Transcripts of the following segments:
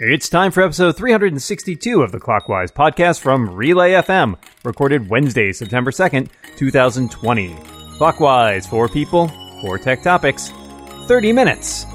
It's time for episode 362 of the Clockwise podcast from Relay FM, recorded Wednesday, September 2nd, 2020. Clockwise, four people, four tech topics, 30 minutes.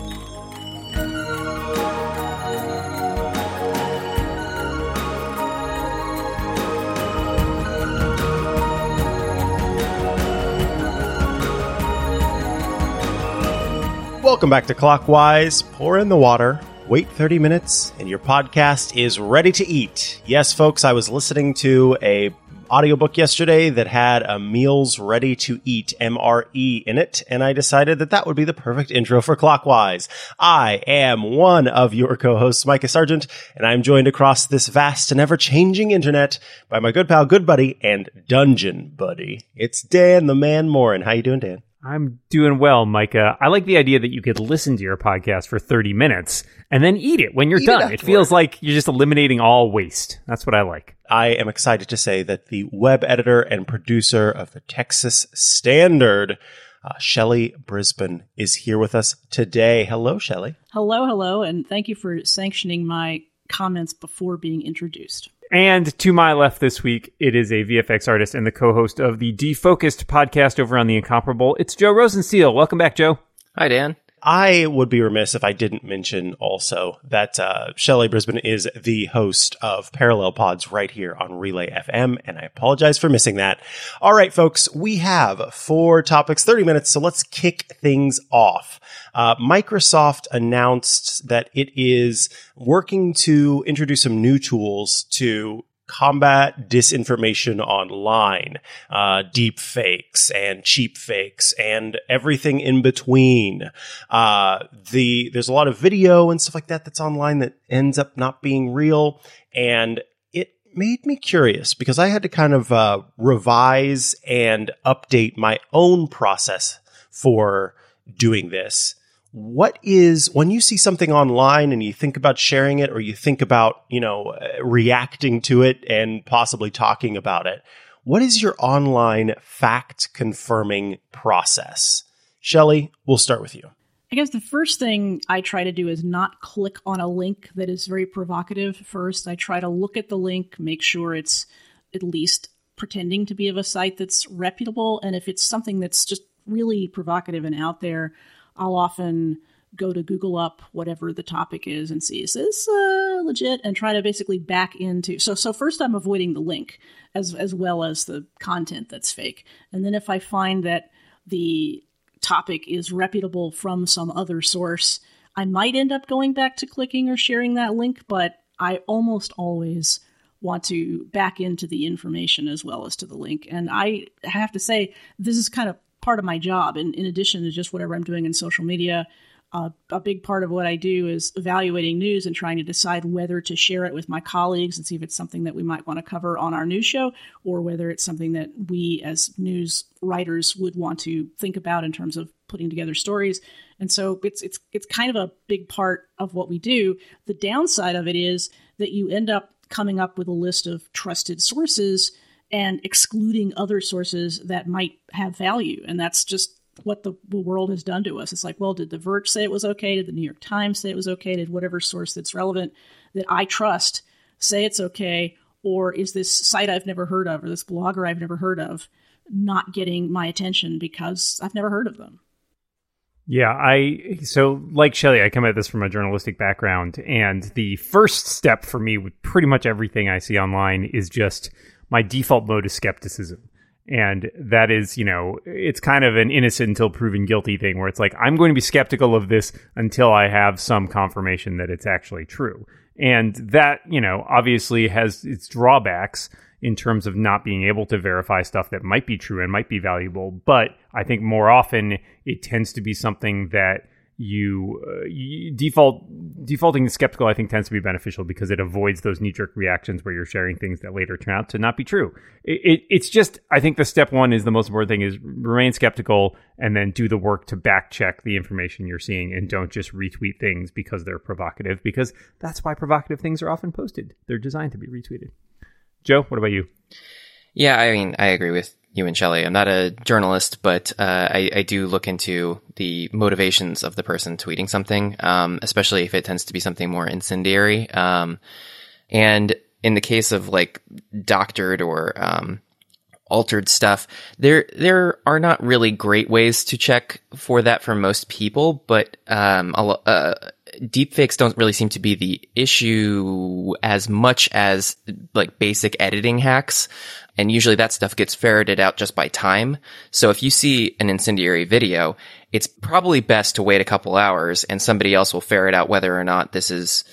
Welcome back to Clockwise. Pour in the water, wait 30 minutes, and your podcast is ready to eat. Yes, folks, I was listening to a audiobook yesterday that had a meals ready to eat MRE in it, and I decided that that would be the perfect intro for Clockwise. I am one of your co-hosts, Micah Sargent, and I'm joined across this vast and ever-changing internet by my good pal, good buddy, and dungeon buddy. It's Dan the Man Moren. How you doing, Dan? I'm doing well, Micah. I like the idea that you could listen to your podcast for 30 minutes and then eat it when you're Eat done. It, afterward. feels like you're just eliminating all waste. That's what I like. I am excited to say that the web editor and producer of the Texas Standard, uh, Shelly Brisbane, is here with us today. Hello, Shelly. Hello, hello, and thank you for sanctioning my comments before being introduced. And to my left this week, it is a VFX artist and the co-host of the Defocused podcast over on The Incomparable. It's Joe Rosensteel. Welcome back, Joe. Hi, Dan. I would be remiss if I didn't mention also that uh, Shelly Brisbane is the host of Parallel Pods right here on Relay FM, and I apologize for missing that. All right, folks, we have four topics, 30 minutes, so let's kick things off. Uh, Microsoft announced that it is working to introduce some new tools to combat disinformation online, uh, deep fakes and cheap fakes and everything in between. Uh, the, there's a lot of video and stuff like that that's online that ends up not being real. And it made me curious because I had to kind of, uh, revise and update my own process for doing this what is when you see something online and you think about sharing it or you think about you know uh, reacting to it and possibly talking about it what is your online fact confirming process shelly we'll start with you I guess the first thing I try to do is not click on a link that is very provocative first. I try to look at the link, make sure it's at least pretending to be of a site that's reputable. And if it's something that's just really provocative and out there, I'll often go to Google up whatever the topic is and see is this uh, legit? And try to basically back into so so first I'm avoiding the link as as well as the content that's fake. And then if I find that the topic is reputable from some other source I might end up going back to clicking or sharing that link but I almost always want to back into the information as well as to the link. And I have to say this is kind of part of my job in, in addition to just whatever i'm doing in social media uh, a big part of what i do is evaluating news and trying to decide whether to share it with my colleagues and see if it's something that we might want to cover on our news show or whether it's something that we as news writers would want to think about in terms of putting together stories. And so it's it's it's kind of a big part of what we do. The downside of it is that you end up coming up with a list of trusted sources and excluding other sources that might have value. And that's just what the, world has done to us. It's like, well, did The Verge say it was okay? Did the New York Times say it was okay? Did whatever source that's relevant that I trust say it's okay? Or is this site I've never heard of or this blogger I've never heard of not getting my attention because I've never heard of them? Yeah, I so like Shelly, I come at this from a journalistic background, and the first step for me with pretty much everything I see online is just my default mode is skepticism. And that is, you know, it's kind of an innocent until proven guilty thing where it's like, I'm going to be skeptical of this until I have some confirmation that it's actually true. And that, you know, obviously has its drawbacks in terms of not being able to verify stuff that might be true and might be valuable. But I think more often it tends to be something that you, uh, you default defaulting to skeptical i think tends to be beneficial because it avoids those knee-jerk reactions where you're sharing things that later turn out to not be true. It, it, it's just i think the step one is the most important thing is remain skeptical and then do the work to back check the information you're seeing and don't just retweet things because they're provocative because that's why provocative things are often posted. They're designed to be retweeted. Joe what about you? Yeah, I mean, I agree with you and Shelly. I'm not a journalist, but uh, I, I, do look into the motivations of the person tweeting something, um, especially if it tends to be something more incendiary. Um, and in the case of like doctored or um, altered stuff, there there are not really great ways to check for that for most people, but um, uh, deepfakes don't really seem to be the issue as much as like basic editing hacks. And usually that stuff gets ferreted out just by time. So if you see an incendiary video, it's probably best to wait a couple hours and somebody else will ferret out whether or not this is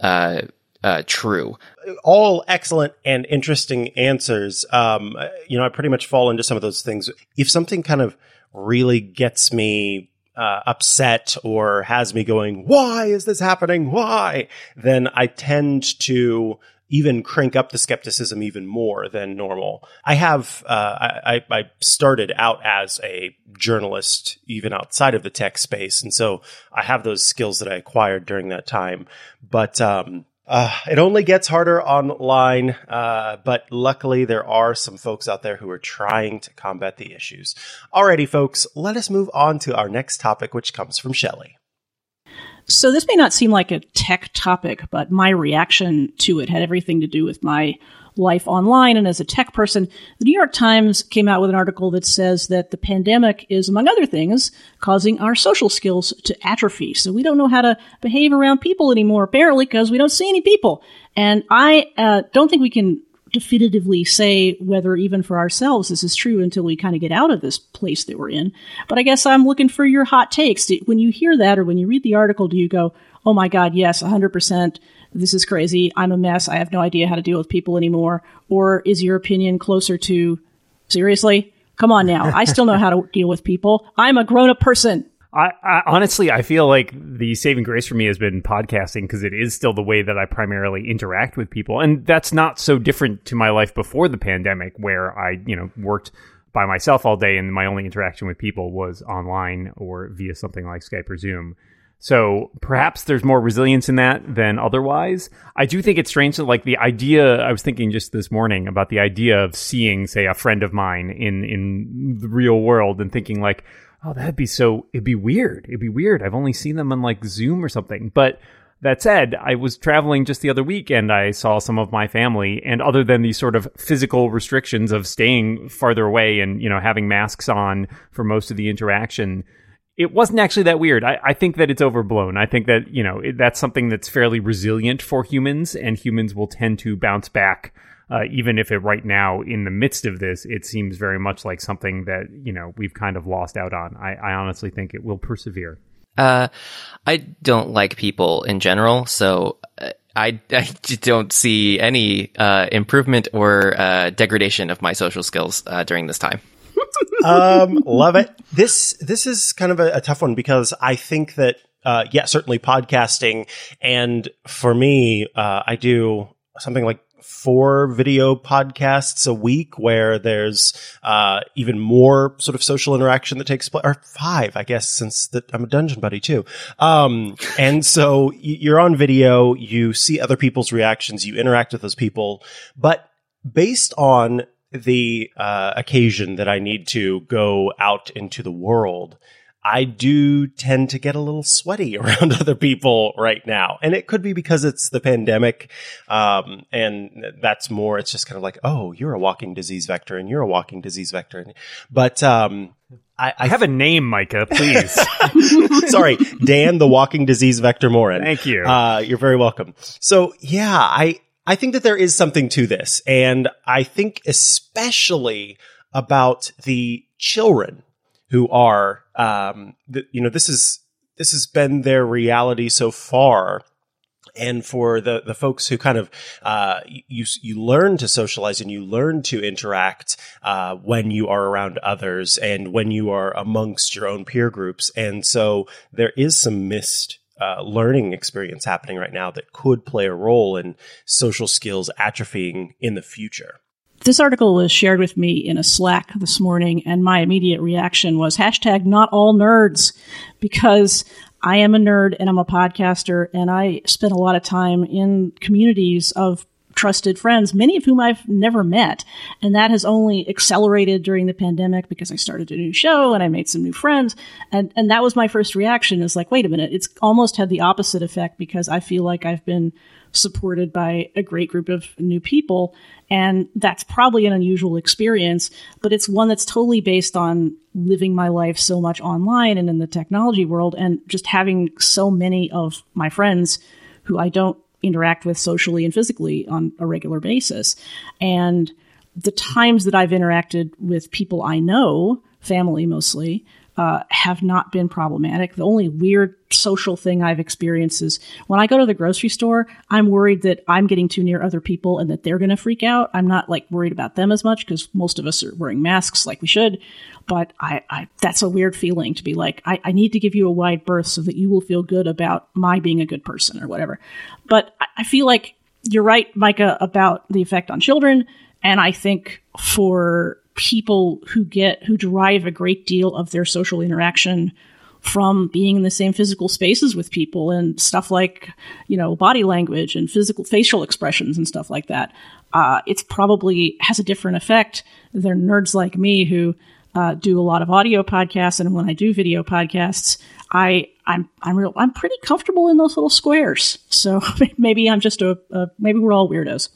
uh, uh, true. All excellent and interesting answers. Um, you know, I pretty much fall into some of those things. If something kind of really gets me uh, upset or has me going, why is this happening? Why? Then I tend to even crank up the skepticism even more than normal. I have, uh, I, I started out as a journalist even outside of the tech space. And so I have those skills that I acquired during that time. But, um, uh, it only gets harder online, uh, but luckily there are some folks out there who are trying to combat the issues. Alrighty, folks, let us move on to our next topic, which comes from Shelly. So this may not seem like a tech topic, but my reaction to it had everything to do with my life online and as a tech person, the New York Times came out with an article that says that the pandemic is, among other things, causing our social skills to atrophy. So we don't know how to behave around people anymore, apparently, because we don't see any people. And I uh, don't think we can definitively say whether even for ourselves this is true until we kind of get out of this place that we're in. But I guess I'm looking for your hot takes. When you hear that or when you read the article, do you go, oh my God, yes, 100%. This is crazy. I'm a mess. I have no idea how to deal with people anymore. Or is your opinion closer to, seriously? Come on now. I still know how to deal with people. I'm a grown up person. I, I, honestly, I feel like the saving grace for me has been podcasting because it is still the way that I primarily interact with people, and that's not so different to my life before the pandemic, where I, you know, worked by myself all day, and my only interaction with people was online or via something like Skype or Zoom. So perhaps there's more resilience in that than otherwise. I do think it's strange that like the idea I was thinking just this morning about the idea of seeing, say, a friend of mine in in the real world and thinking like, oh, that'd be so it'd be weird. It'd be weird. I've only seen them on like Zoom or something. But that said, I was traveling just the other week and I saw some of my family and other than these sort of physical restrictions of staying farther away and, you know, having masks on for most of the interaction, it wasn't actually that weird. I, I, think that it's overblown. I think that, you know, it, that's something that's fairly resilient for humans, and humans will tend to bounce back, uh, even if it right now, in the midst of this, it seems very much like something that, you know, we've kind of lost out on. I, I honestly think it will persevere. Uh, I don't like people in general, so uh, I, I don't see any uh, improvement or uh, degradation of my social skills uh, during this time um, love it. This this is kind of a, a tough one because I think that uh, yeah, certainly podcasting, and for me, uh, I do something like four video podcasts a week where there's uh, even more sort of social interaction that takes place, or five, I guess, since that I'm a dungeon buddy too. Um, and so you're on video, you see other people's reactions, you interact with those people, but based on the uh, occasion that I need to go out into the world, I do tend to get a little sweaty around other people right now. And it could be because it's the pandemic. Um, and that's more, it's just kind of like, oh, you're a walking disease vector and you're a walking disease vector. But, um, I, I, have a name, Micah, please. Sorry, Dan, the walking disease vector Moren. Thank you. Uh, you're very welcome. So yeah, I, I think that there is something to this. And I think especially about the children who are, um, you know, this is, this has been their reality so far. And for the, the folks who kind of, uh, you, you learn to socialize and you learn to interact, uh, when you are around others and when you are amongst your own peer groups. And so there is some missed uh, learning experience happening right now that could play a role in social skills atrophying in the future. This article was shared with me in a Slack this morning, and my immediate reaction was hashtag not all nerds because I am a nerd and I'm a podcaster, and I spend a lot of time in communities of trusted friends, many of whom I've never met. And that has only accelerated during the pandemic because I started a new show and I made some new friends. And, and that was my first reaction is like, wait a minute, it's almost had the opposite effect because I feel like I've been supported by a great group of new people. And that's probably an unusual experience, but it's one that's totally based on living my life so much online and in the technology world and just having so many of my friends who I don't interact with socially and physically on a regular basis. And the times that I've interacted with people I know, family mostly, uh, have not been problematic. The only weird social thing I've experienced is when I go to the grocery store, I'm worried that I'm getting too near other people and that they're going to freak out. I'm not like worried about them as much because most of us are wearing masks like we should. But I, I that's a weird feeling to be like, I, I, need to give you a wide berth so that you will feel good about my being a good person or whatever. But I, I feel like you're right, Micah, about the effect on children. And I think for people who get who derive a great deal of their social interaction from being in the same physical spaces with people and stuff like you know body language and physical facial expressions and stuff like that uh, it's probably has a different effect than nerds like me who uh, do a lot of audio podcasts. And when i do video podcasts i i'm i'm real i'm pretty comfortable in those little squares. So maybe i'm just a, a maybe we're all weirdos.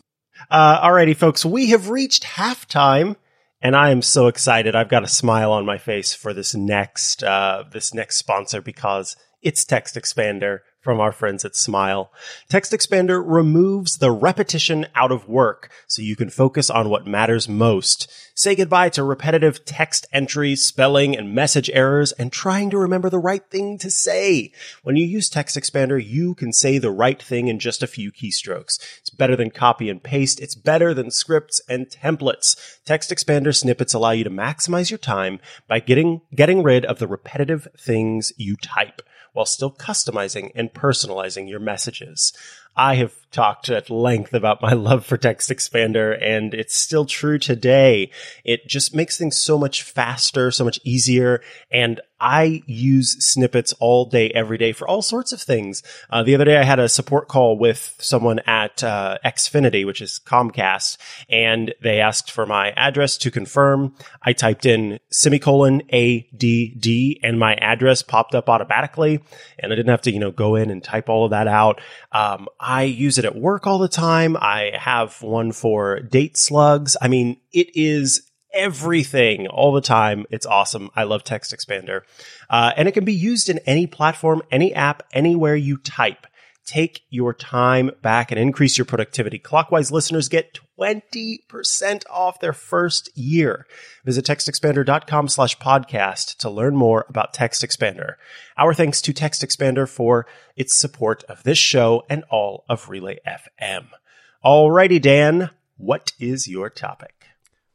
Uh, alrighty folks. We have reached halftime and I am so excited. I've got a smile on my face for this next uh, this next sponsor because it's Text Expander from our friends at Smile. Text Expander removes the repetition out of work so you can focus on what matters most. Say goodbye to repetitive text entries, spelling, and message errors, and trying to remember the right thing to say. When you use Text Expander, you can say the right thing in just a few keystrokes. It's better than copy and paste. It's better than scripts and templates. Text Expander snippets allow you to maximize your time by getting, getting rid of the repetitive things you type while still customizing and personalizing your messages. I have talked at length about my love for Text Expander and it's still true today. It just makes things so much faster, so much easier. And I use snippets all day, every day for all sorts of things. Uh, the other day I had a support call with someone at uh, Xfinity, which is Comcast, and they asked for my address to confirm. I typed in semicolon ADD and my address popped up automatically and I didn't have to, you know, go in and type all of that out. Um, I use it at work all the time. I have one for date slugs. I mean, it is everything all the time. It's awesome. I love Text Expander. Uh, and it can be used in any platform, any app, anywhere you type. Take your time back and increase your productivity. Clockwise listeners get 20% off their first year. Visit textexpander.com slash podcast to learn more about Text Expander. Our thanks to Text Expander for its support of this show and all of Relay FM. Alrighty, Dan, what is your topic?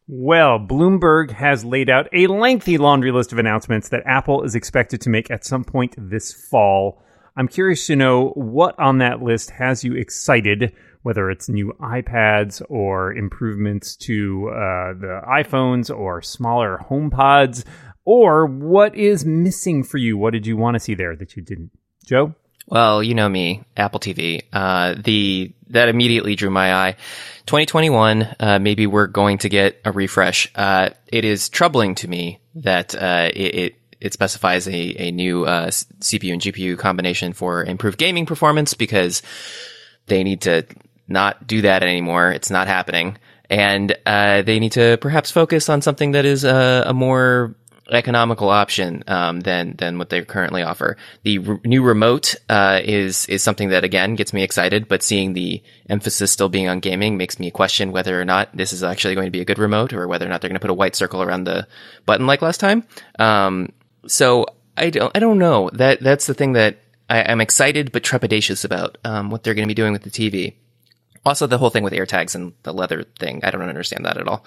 Well, Bloomberg has laid out a lengthy laundry list of announcements that Apple is expected to make at some point this fall. I'm curious to know what on that list has you excited, whether it's new iPads or improvements to uh, the iPhones or smaller HomePods, or what is missing for you? What did you want to see there that you didn't? Joe? Well, you know me, Apple TV. Uh, the that immediately drew my eye. 2021, uh, maybe we're going to get a refresh. Uh, it is troubling to me that uh, it, it, it specifies a a new uh, CPU and GPU combination for improved gaming performance because they need to not do that anymore. It's not happening, and uh, they need to perhaps focus on something that is a, a more economical option um, than than what they currently offer. The re- new remote uh, is is something that again gets me excited, but seeing the emphasis still being on gaming makes me question whether or not this is actually going to be a good remote, or whether or not they're going to put a white circle around the button like last time. Um, so I don't I don't know that that's the thing that I, am excited but trepidatious about um, what they're going to be doing with the TV. Also, the whole thing with air tags and the leather thing, I don't understand that at all.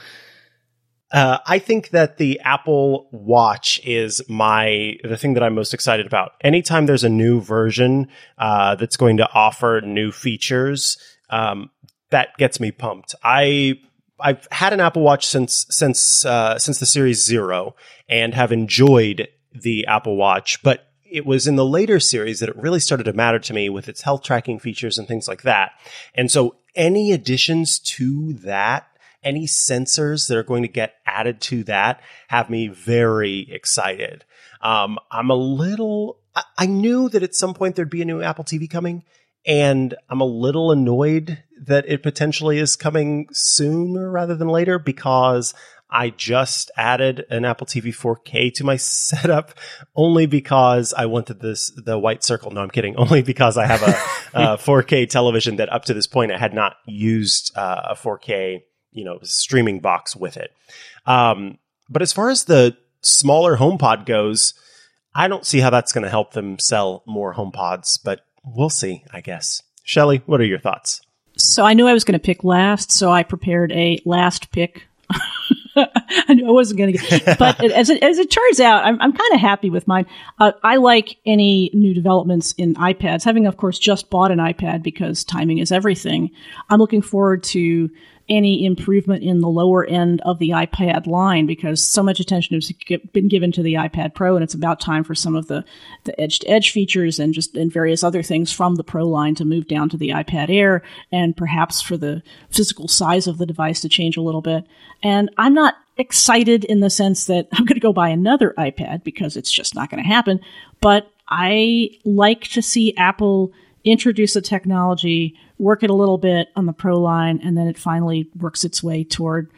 Uh, I think that the Apple Watch is my the thing that I'm most excited about. Anytime there's a new version uh, that's going to offer new features, um, that gets me pumped. I I've had an Apple Watch since since uh, since the Series Zero and have enjoyed the Apple Watch, but it was in the later series that it really started to matter to me with its health tracking features and things like that. And so any additions to that, any sensors that are going to get added to that have me very excited. Um, I'm a little, I, I knew that at some point there'd be a new Apple TV coming and I'm a little annoyed that it potentially is coming sooner rather than later because I just added an Apple TV 4K to my setup only because I wanted this, the white circle. No, I'm kidding. Only because I have a, a 4K television that up to this point I had not used uh, a 4K, you know, streaming box with it. Um, but as far as the smaller HomePod goes, I don't see how that's going to help them sell more HomePods, but we'll see, I guess. Shelly, what are your thoughts? So I knew I was going to pick last, so I prepared a last pick. I knew I wasn't going to get, but as it, as it turns out, I'm, I'm kind of happy with mine. Uh, I like any new developments in iPads. Having, of course, just bought an iPad because timing is everything. I'm looking forward to any improvement in the lower end of the iPad line because so much attention has been given to the iPad Pro, and it's about time for some of the, the edge to edge features and just and various other things from the Pro line to move down to the iPad Air, and perhaps for the physical size of the device to change a little bit. And I'm not excited in the sense that I'm going to go buy another iPad because it's just not going to happen, but I like to see Apple introduce a technology work it a little bit on the Pro line, and then it finally works its way toward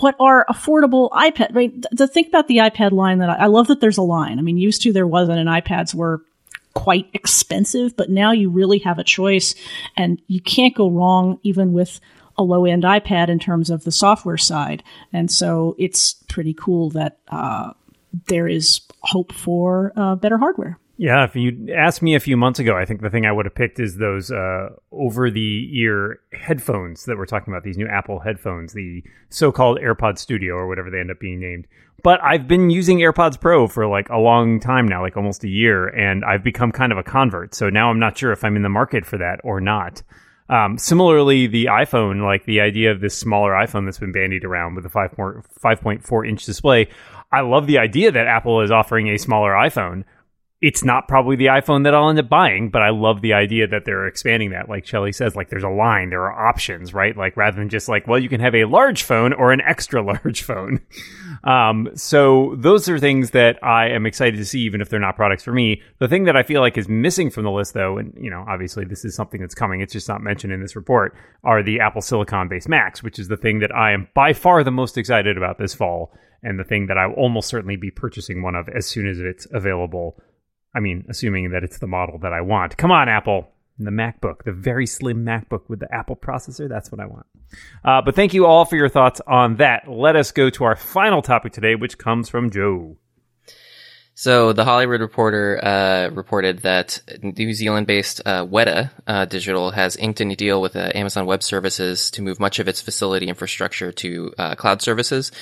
what are affordable iPad. I mean, to think about the iPad line, that I, I love that there's a line. I mean, used to there wasn't, and iPads were quite expensive, but now you really have a choice, and you can't go wrong even with a low end iPad in terms of the software side. And so it's pretty cool that uh, there is hope for uh, better hardware. Yeah, if you asked me a few months ago, I think the thing I would have picked is those uh, over the ear headphones that we're talking about, these new Apple headphones, the so called AirPod Studio or whatever they end up being named. But I've been using AirPods Pro for like a long time now, like almost a year, and I've become kind of a convert. So now I'm not sure if I'm in the market for that or not. Um, similarly, the iPhone, like the idea of this smaller iPhone that's been bandied around with a 5.4 inch display, I love the idea that Apple is offering a smaller iPhone it's not probably the iPhone that I'll end up buying, but I love the idea that they're expanding that. Like Shelly says, like there's a line, there are options, right? Like rather than just like, well, you can have a large phone or an extra large phone. Um, so those are things that I am excited to see, even if they're not products for me. The thing that I feel like is missing from the list, though, and you know, obviously this is something that's coming, it's just not mentioned in this report, are the Apple Silicon based Macs, which is the thing that I am by far the most excited about this fall, and the thing that I will almost certainly be purchasing one of as soon as it's available I mean, assuming that it's the model that I want. Come on, Apple. The MacBook, the very slim MacBook with the Apple processor. That's what I want. Uh, but thank you all for your thoughts on that. Let us go to our final topic today, which comes from Joe. So the Hollywood Reporter uh, reported that New Zealand-based uh, Weta uh, Digital has inked a deal with uh, Amazon Web Services to move much of its facility infrastructure to uh, cloud services.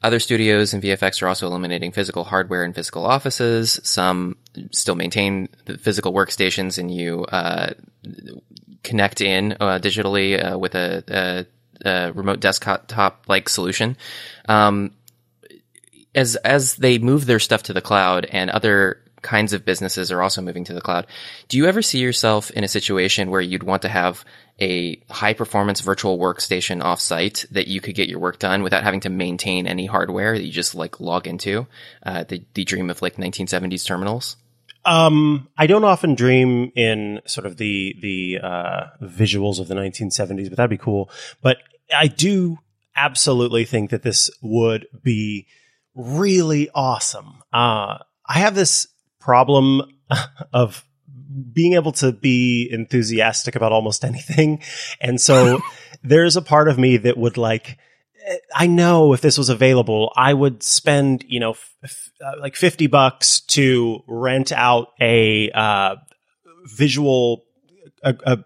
Other studios and VFX are also eliminating physical hardware and physical offices. Some still maintain the physical workstations, and you uh, connect in uh, digitally uh, with a, a, a, remote desktop like solution. Um, as as they move their stuff to the cloud, and other kinds of businesses are also moving to the cloud. Do you ever see yourself in a situation where you'd want to have a high performance virtual workstation offsite that you could get your work done without having to maintain any hardware that you just like log into? Uh, the, the dream of like 1970s terminals? Um, I don't often dream in sort of the the uh, visuals of the 1970s, but that'd be cool. But I do absolutely think that this would be really awesome. Uh, I have this problem of being able to be enthusiastic about almost anything. And so there's a part of me that would like, I know if this was available, I would spend, you know, f- f- uh, like 50 bucks to rent out a, uh, visual, a, a,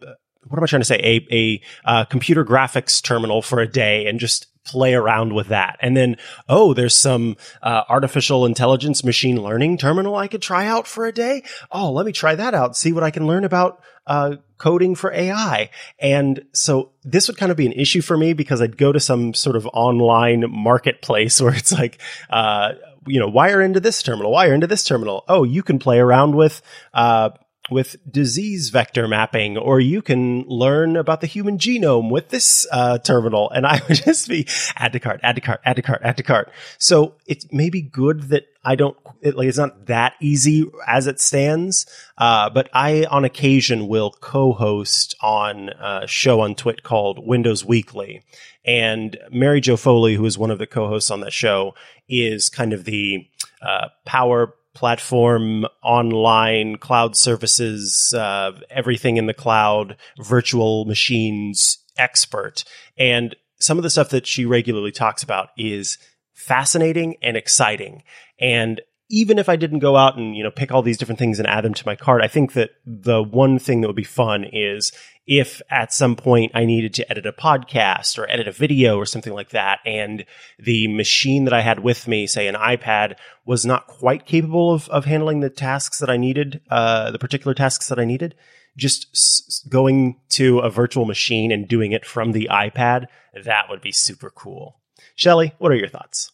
what am I trying to say? A, a, uh, computer graphics terminal for a day and just play around with that. And then, oh, there's some uh, artificial intelligence machine learning terminal I could try out for a day. Oh, let me try that out, see what I can learn about uh, coding for AI. And so this would kind of be an issue for me because I'd go to some sort of online marketplace where it's like, uh, you know, wire into this terminal, wire into this terminal. Oh, you can play around with, uh, with disease vector mapping, or you can learn about the human genome with this uh, terminal. And I would just be add to cart, add to cart, add to cart, add to cart. So it may be good that I don't it, like it's not that easy as it stands. Uh, but I on occasion will co-host on a show on Twit called Windows Weekly, and Mary Jo Foley, who is one of the co-hosts on that show, is kind of the uh, power platform, online, cloud services, uh, everything in the cloud, virtual machines expert. And some of the stuff that she regularly talks about is fascinating and exciting. And even if I didn't go out and, you know, pick all these different things and add them to my cart, I think that the one thing that would be fun is if at some point I needed to edit a podcast or edit a video or something like that, and the machine that I had with me, say an iPad, was not quite capable of, of handling the tasks that I needed, uh, the particular tasks that I needed, just s- going to a virtual machine and doing it from the iPad, that would be super cool. Shelly, what are your thoughts?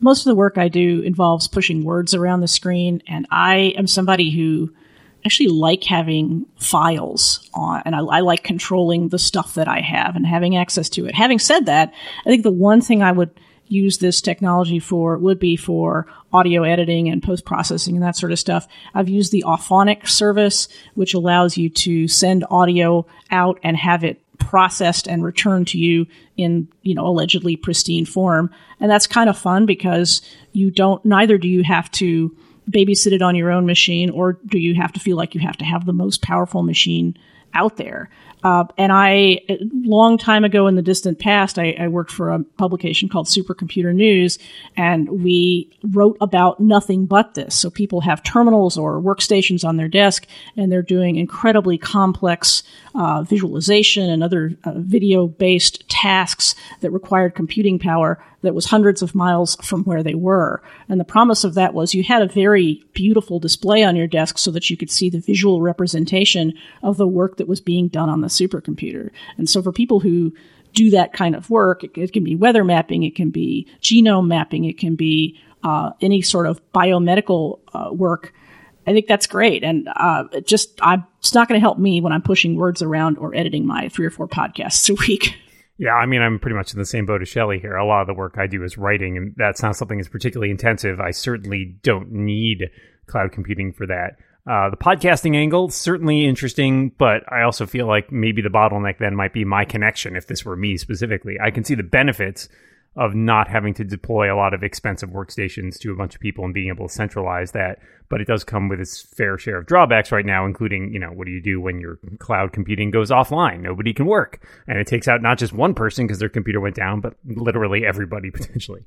Most of the work I do involves pushing words around the screen, and I am somebody who actually like having files on, and I, I, like controlling the stuff that I have and having access to it. Having said that, I think the one thing I would use this technology for would be for audio editing and post processing and that sort of stuff. I've used the Auphonic service, which allows you to send audio out and have it processed and returned to you in, you know, allegedly pristine form. And that's kind of fun because you don't, neither do you have to babysit it on your own machine or do you have to feel like you have to have the most powerful machine out there. Uh, and I, a long time ago in the distant past, I, I, worked for a publication called Supercomputer News, and we wrote about nothing but this. So people have terminals or workstations on their desk, and they're doing incredibly complex uh, visualization and other uh, video-based tasks that required computing power that was hundreds of miles from where they were. And the promise of that was you had a very beautiful display on your desk so that you could see the visual representation of the work that was being done on the supercomputer. And so for people who do that kind of work, it, it can be weather mapping, it can be genome mapping, it can be uh, any sort of biomedical uh, work. I think that's great. And uh, just, I'm, it's not going to help me when I'm pushing words around or editing my three or four podcasts a week. Yeah, I mean, I'm pretty much in the same boat as Shelly here. A lot of the work I do is writing, and that's not something that's particularly intensive. I certainly don't need cloud computing for that. Uh, the podcasting angle certainly interesting, but I also feel like maybe the bottleneck then might be my connection. If this were me specifically, I can see the benefits of not having to deploy a lot of expensive workstations to a bunch of people and being able to centralize that. But it does come with its fair share of drawbacks right now, including, you know, what do you do when your cloud computing goes offline? Nobody can work. And it takes out not just one person because their computer went down, but literally everybody potentially.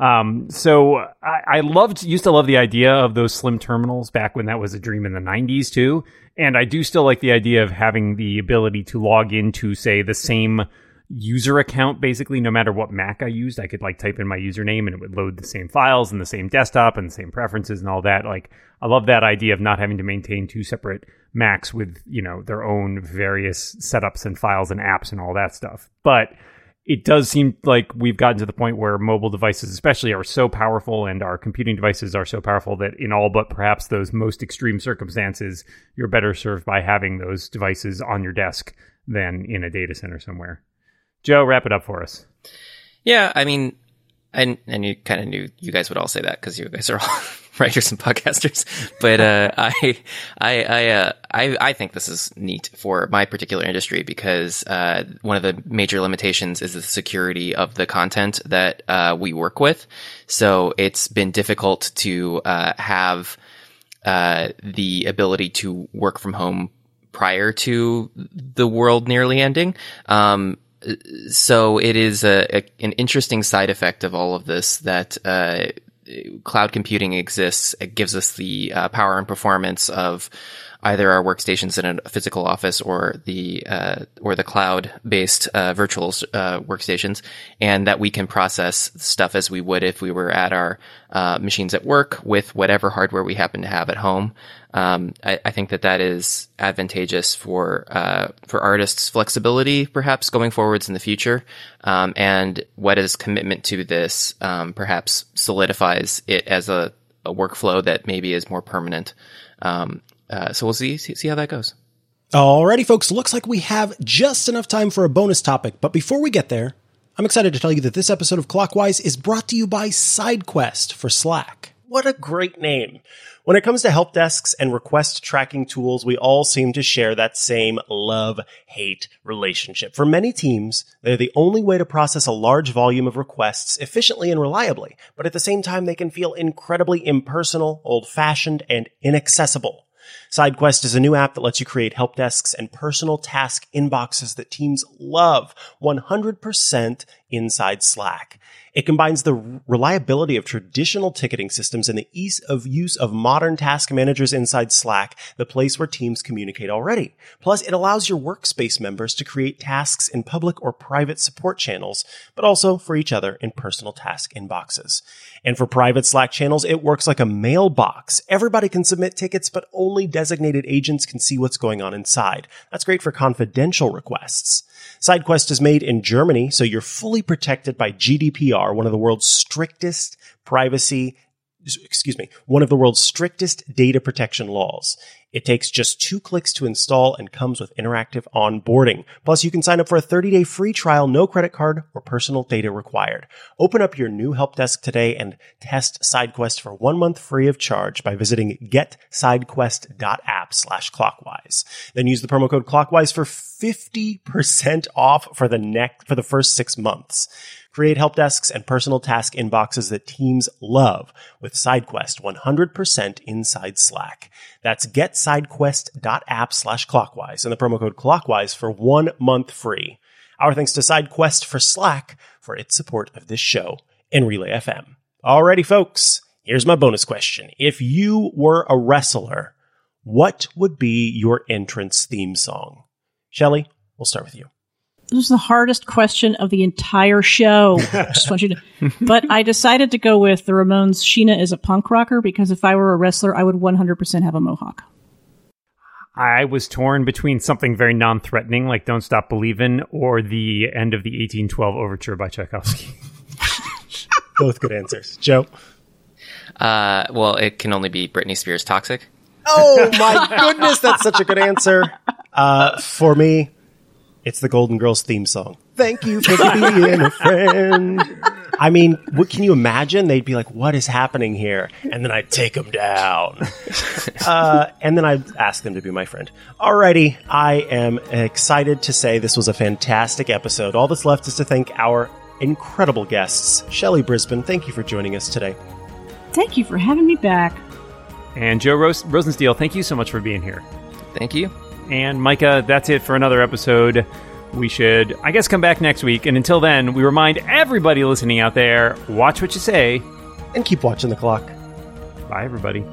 Um, so I, I loved, used to love the idea of those slim terminals back when that was a dream in the 90s too. And I do still like the idea of having the ability to log into, say, the same user account basically no matter what mac i used i could like type in my username and it would load the same files and the same desktop and the same preferences and all that. Like i love that idea of not having to maintain two separate macs with you know their own various setups and files and apps and all that stuff. But it does seem like we've gotten to the point where mobile devices especially are so powerful and our computing devices are so powerful that in all but perhaps those most extreme circumstances you're better served by having those devices on your desk than in a data center somewhere Joe, wrap it up for us. Yeah, I mean, and and you kind of knew you guys would all say that because you guys are all writers and podcasters. But uh, I I I, uh, I I think this is neat for my particular industry because uh, one of the major limitations is the security of the content that uh, we work with. So it's been difficult to uh, have uh, the ability to work from home prior to the world nearly ending. Um, so it is a, a, an interesting side effect of all of this that uh, cloud computing exists. It gives us the uh, power and performance of either our workstations in a physical office or the uh, or the cloud based uh, virtual uh, workstations, and that we can process stuff as we would if we were at our uh, machines at work with whatever hardware we happen to have at home. Um, I, I, think that that is advantageous for uh, for artists' flexibility, perhaps going forwards in the future. Um, and what is commitment to this um, perhaps solidifies it as a, a, workflow that maybe is more permanent. Um, uh, so we'll see, see see how that goes. Alrighty, folks. Looks like we have just enough time for a bonus topic. But before we get there, I'm excited to tell you that this episode of Clockwise is brought to you by SideQuest for Slack. What a great name. When it comes to help desks and request tracking tools, we all seem to share that same love hate relationship. For many teams, they're the only way to process a large volume of requests efficiently and reliably, but at the same time, they can feel incredibly impersonal, old fashioned, and inaccessible. SideQuest is a new app that lets you create help desks and personal task inboxes that teams love 100% inside Slack. It combines the reliability of traditional ticketing systems and the ease of use of modern task managers inside Slack, the place where teams communicate already. Plus, it allows your workspace members to create tasks in public or private support channels, but also for each other in personal task inboxes. And for private Slack channels, it works like a mailbox. Everybody can submit tickets, but only designated agents can see what's going on inside. That's great for confidential requests. SideQuest is made in Germany, so you're fully protected by GDPR, one of the world's strictest privacy excuse me, one of the world's strictest data protection laws. It takes just two clicks to install and comes with interactive onboarding. Plus, you can sign up for a 30 day free trial, no credit card or personal data required. Open up your new help desk today and test SideQuest for one month free of charge by visiting getsidequest.app slash clockwise. Then use the promo code clockwise for 50% off for the next, for the first six months. Create help desks and personal task inboxes that teams love with SideQuest 100% inside Slack. That's getsidequest.app slash clockwise and the promo code clockwise for one month free. Our thanks to SideQuest for Slack for its support of this show and Relay FM. Alrighty, folks, here's my bonus question. If you were a wrestler, what would be your entrance theme song? Shelly, we'll start with you. This is the hardest question of the entire show. Just want you to, but I decided to go with the Ramones. Sheena is a punk rocker because if I were a wrestler, I would 100% have a mohawk. I was torn between something very non-threatening, like "Don't Stop Believin'," or the end of the 1812 Overture by Tchaikovsky. Both good answers, Joe. Uh, well, it can only be Britney Spears "Toxic." Oh my goodness, that's such a good answer. Uh, for me, it's the Golden Girls theme song. Thank you for being a friend. I mean, what can you imagine? They'd be like, "What is happening here?" And then I'd take them down, uh, and then I'd ask them to be my friend. Alrighty, I am excited to say this was a fantastic episode. All that's left is to thank our incredible guests, Shelly Brisbane. Thank you for joining us today. Thank you for having me back. And Joe Ros- Rosensteel, thank you so much for being here. Thank you. And Micah, that's it for another episode. We should, I guess, come back next week. And until then, we remind everybody listening out there watch what you say. And keep watching the clock. Bye, everybody.